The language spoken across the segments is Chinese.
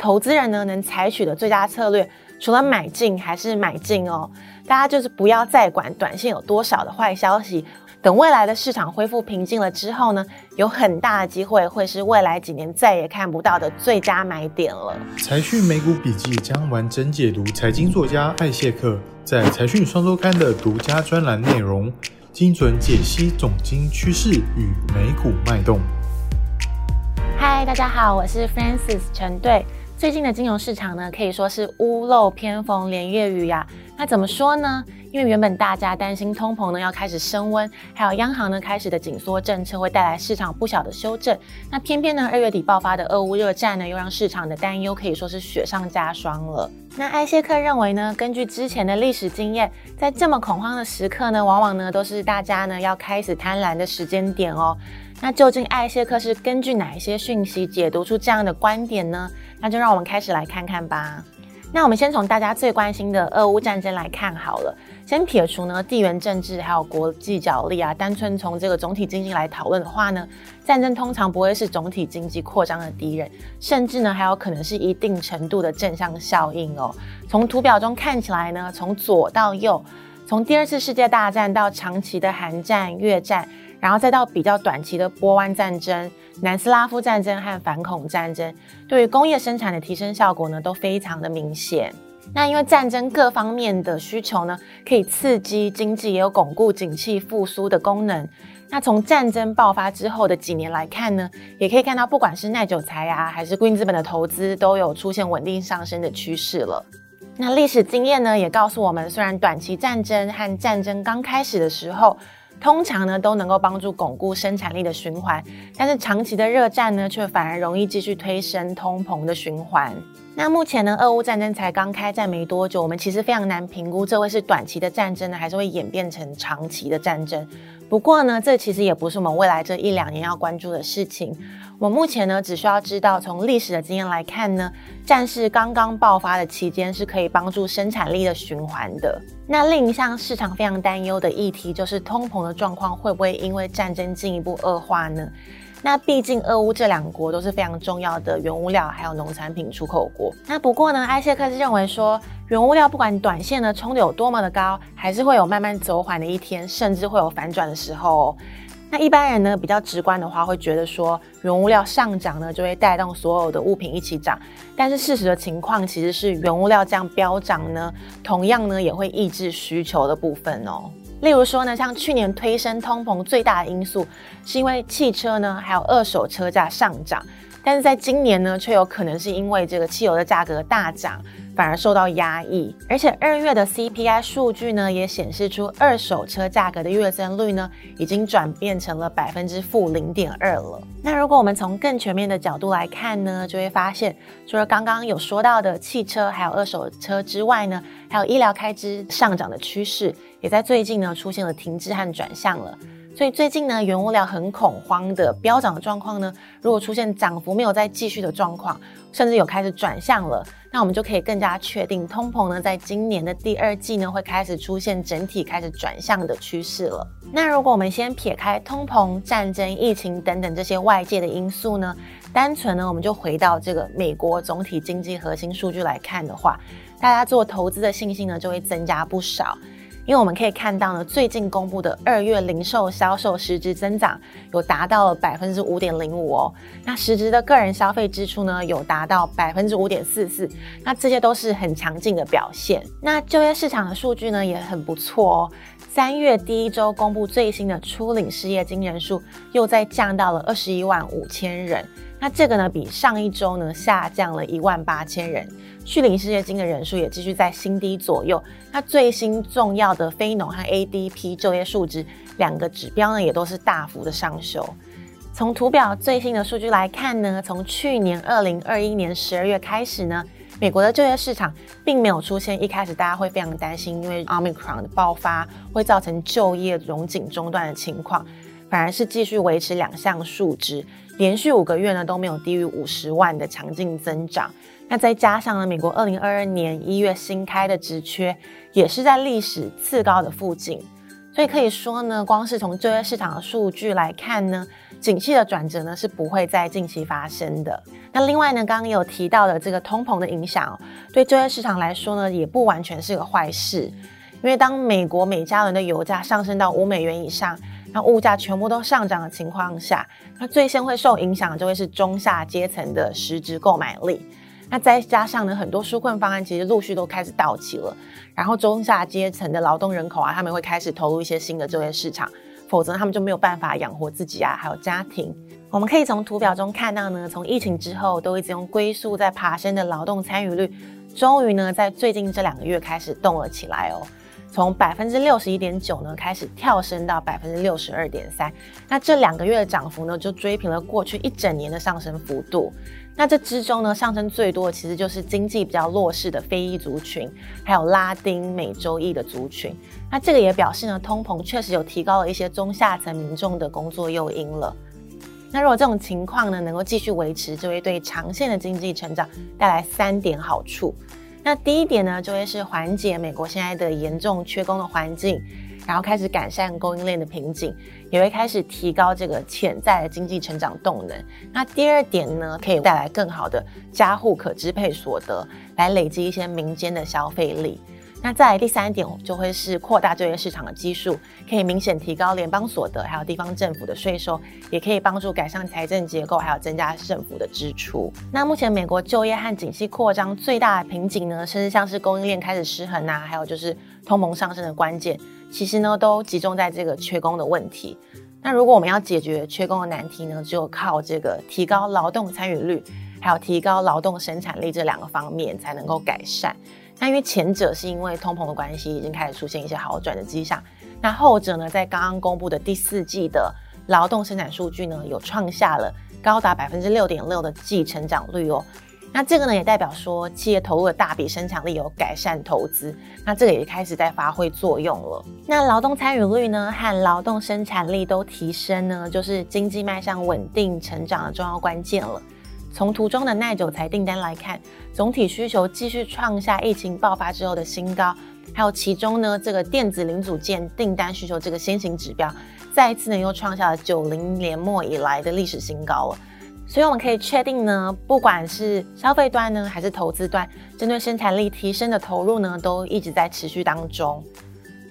投资人呢能采取的最佳策略，除了买进还是买进哦。大家就是不要再管短线有多少的坏消息。等未来的市场恢复平静了之后呢，有很大的机会会是未来几年再也看不到的最佳买点了。财讯美股笔记将完整解读财经作家艾谢克在财讯双周刊的独家专栏内容，精准解析总经趋势与美股脉动。嗨，大家好，我是 Francis 陈队。最近的金融市场呢，可以说是屋漏偏逢连夜雨呀。那怎么说呢？因为原本大家担心通膨呢要开始升温，还有央行呢开始的紧缩政策会带来市场不小的修正。那偏偏呢二月底爆发的俄乌热战呢，又让市场的担忧可以说是雪上加霜了。那艾谢克认为呢，根据之前的历史经验，在这么恐慌的时刻呢，往往呢都是大家呢要开始贪婪的时间点哦。那究竟艾谢克是根据哪一些讯息解读出这样的观点呢？那就让我们开始来看看吧。那我们先从大家最关心的俄乌战争来看好了。先撇除呢地缘政治还有国际角力啊，单纯从这个总体经济来讨论的话呢，战争通常不会是总体经济扩张的敌人，甚至呢还有可能是一定程度的正向效应哦。从图表中看起来呢，从左到右，从第二次世界大战到长期的韩战、越战。然后再到比较短期的波湾战争、南斯拉夫战争和反恐战争，对于工业生产的提升效果呢，都非常的明显。那因为战争各方面的需求呢，可以刺激经济，也有巩固景气复苏的功能。那从战争爆发之后的几年来看呢，也可以看到，不管是耐久财啊，还是固定资本的投资，都有出现稳定上升的趋势了。那历史经验呢，也告诉我们，虽然短期战争和战争刚开始的时候，通常呢都能够帮助巩固生产力的循环，但是长期的热战呢却反而容易继续推升通膨的循环。那目前呢，俄乌战争才刚开战没多久，我们其实非常难评估这会是短期的战争呢，还是会演变成长期的战争。不过呢，这其实也不是我们未来这一两年要关注的事情。我们目前呢，只需要知道从历史的经验来看呢，战事刚刚爆发的期间是可以帮助生产力的循环的。那另一项市场非常担忧的议题就是通膨的状况会不会因为战争进一步恶化呢？那毕竟俄乌这两国都是非常重要的原物料还有农产品出口国。那不过呢，艾谢克是认为说，原物料不管短线呢冲得有多么的高，还是会有慢慢走缓的一天，甚至会有反转的时候。那一般人呢比较直观的话，会觉得说原物料上涨呢就会带动所有的物品一起涨。但是事实的情况其实是原物料这样飙涨呢，同样呢也会抑制需求的部分哦。例如说呢，像去年推升通膨最大的因素，是因为汽车呢，还有二手车价上涨。但是在今年呢，却有可能是因为这个汽油的价格大涨，反而受到压抑。而且二月的 CPI 数据呢，也显示出二手车价格的月增率呢，已经转变成了百分之负零点二了。那如果我们从更全面的角度来看呢，就会发现，除了刚刚有说到的汽车还有二手车之外呢，还有医疗开支上涨的趋势。也在最近呢出现了停滞和转向了，所以最近呢原物料很恐慌的飙涨的状况呢，如果出现涨幅没有再继续的状况，甚至有开始转向了，那我们就可以更加确定通膨呢在今年的第二季呢会开始出现整体开始转向的趋势了。那如果我们先撇开通膨、战争、疫情等等这些外界的因素呢，单纯呢我们就回到这个美国总体经济核心数据来看的话，大家做投资的信心呢就会增加不少。因为我们可以看到呢，最近公布的二月零售销售实质增长有达到了百分之五点零五哦，那实质的个人消费支出呢有达到百分之五点四四，那这些都是很强劲的表现。那就业市场的数据呢也很不错哦，三月第一周公布最新的初领失业金人数又再降到了二十一万五千人。那这个呢，比上一周呢下降了一万八千人，续领失业金的人数也继续在新低左右。那最新重要的非农和 ADP 就业数值两个指标呢，也都是大幅的上修。从图表最新的数据来看呢，从去年二零二一年十二月开始呢，美国的就业市场并没有出现一开始大家会非常担心，因为 Omicron 的爆发会造成就业荣景中断的情况。反而是继续维持两项数值，连续五个月呢都没有低于五十万的强劲增长。那再加上呢，美国二零二二年一月新开的职缺也是在历史次高的附近，所以可以说呢，光是从就业市场的数据来看呢，景气的转折呢是不会在近期发生的。那另外呢，刚刚有提到的这个通膨的影响，对就业市场来说呢，也不完全是个坏事。因为当美国每加仑的油价上升到五美元以上，那物价全部都上涨的情况下，那最先会受影响的就会是中下阶层的实质购买力。那再加上呢，很多纾困方案其实陆续都开始到期了，然后中下阶层的劳动人口啊，他们会开始投入一些新的就业市场，否则他们就没有办法养活自己啊，还有家庭。我们可以从图表中看到呢，从疫情之后都一直用龟速在爬升的劳动参与率，终于呢在最近这两个月开始动了起来哦，从百分之六十一点九呢开始跳升到百分之六十二点三，那这两个月的涨幅呢就追平了过去一整年的上升幅度。那这之中呢，上升最多的其实就是经济比较弱势的非裔族群，还有拉丁美洲裔的族群。那这个也表示呢，通膨确实有提高了一些中下层民众的工作诱因了。那如果这种情况呢，能够继续维持，就会对长线的经济成长带来三点好处。那第一点呢，就会是缓解美国现在的严重缺工的环境。然后开始改善供应链的瓶颈，也会开始提高这个潜在的经济成长动能。那第二点呢，可以带来更好的加户可支配所得，来累积一些民间的消费力。那再来第三点，就会是扩大就业市场的基数，可以明显提高联邦所得，还有地方政府的税收，也可以帮助改善财政结构，还有增加政府的支出。那目前美国就业和景气扩张最大的瓶颈呢，甚至像是供应链开始失衡啊，还有就是通膨上升的关键。其实呢，都集中在这个缺工的问题。那如果我们要解决缺工的难题呢，只有靠这个提高劳动参与率，还有提高劳动生产力这两个方面才能够改善。那因为前者是因为通膨的关系，已经开始出现一些好转的迹象。那后者呢，在刚刚公布的第四季的劳动生产数据呢，有创下了高达百分之六点六的季成长率哦。那这个呢，也代表说企业投入的大笔生产力有改善投资，那这个也开始在发挥作用了。那劳动参与率呢和劳动生产力都提升呢，就是经济迈向稳定成长的重要关键了。从图中的耐久材订单来看，总体需求继续创下疫情爆发之后的新高，还有其中呢这个电子零组件订单需求这个先行指标，再一次呢又创下了九零年末以来的历史新高了。所以我们可以确定呢，不管是消费端呢，还是投资端，针对生产力提升的投入呢，都一直在持续当中。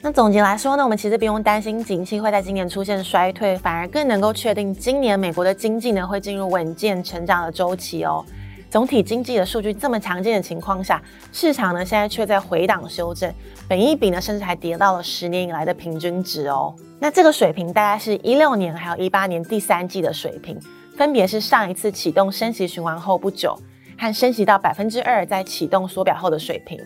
那总结来说呢，我们其实不用担心景气会在今年出现衰退，反而更能够确定今年美国的经济呢会进入稳健成长的周期哦。总体经济的数据这么强劲的情况下，市场呢现在却在回档修正，本益比呢甚至还跌到了十年以来的平均值哦。那这个水平大概是一六年还有一八年第三季的水平。分别是上一次启动升息循环后不久，和升息到百分之二再启动缩表后的水平。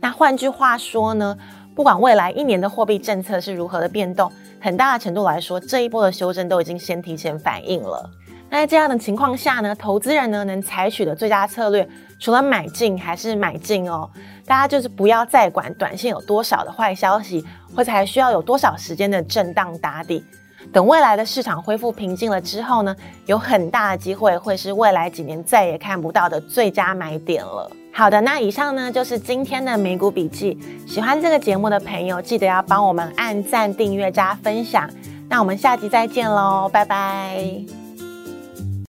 那换句话说呢，不管未来一年的货币政策是如何的变动，很大的程度来说，这一波的修正都已经先提前反应了。那在这样的情况下呢，投资人呢能采取的最佳策略，除了买进还是买进哦。大家就是不要再管短线有多少的坏消息，或者还需要有多少时间的震荡打底。等未来的市场恢复平静了之后呢，有很大的机会会是未来几年再也看不到的最佳买点了。好的，那以上呢就是今天的美股笔记。喜欢这个节目的朋友，记得要帮我们按赞、订阅、加分享。那我们下集再见喽，拜拜。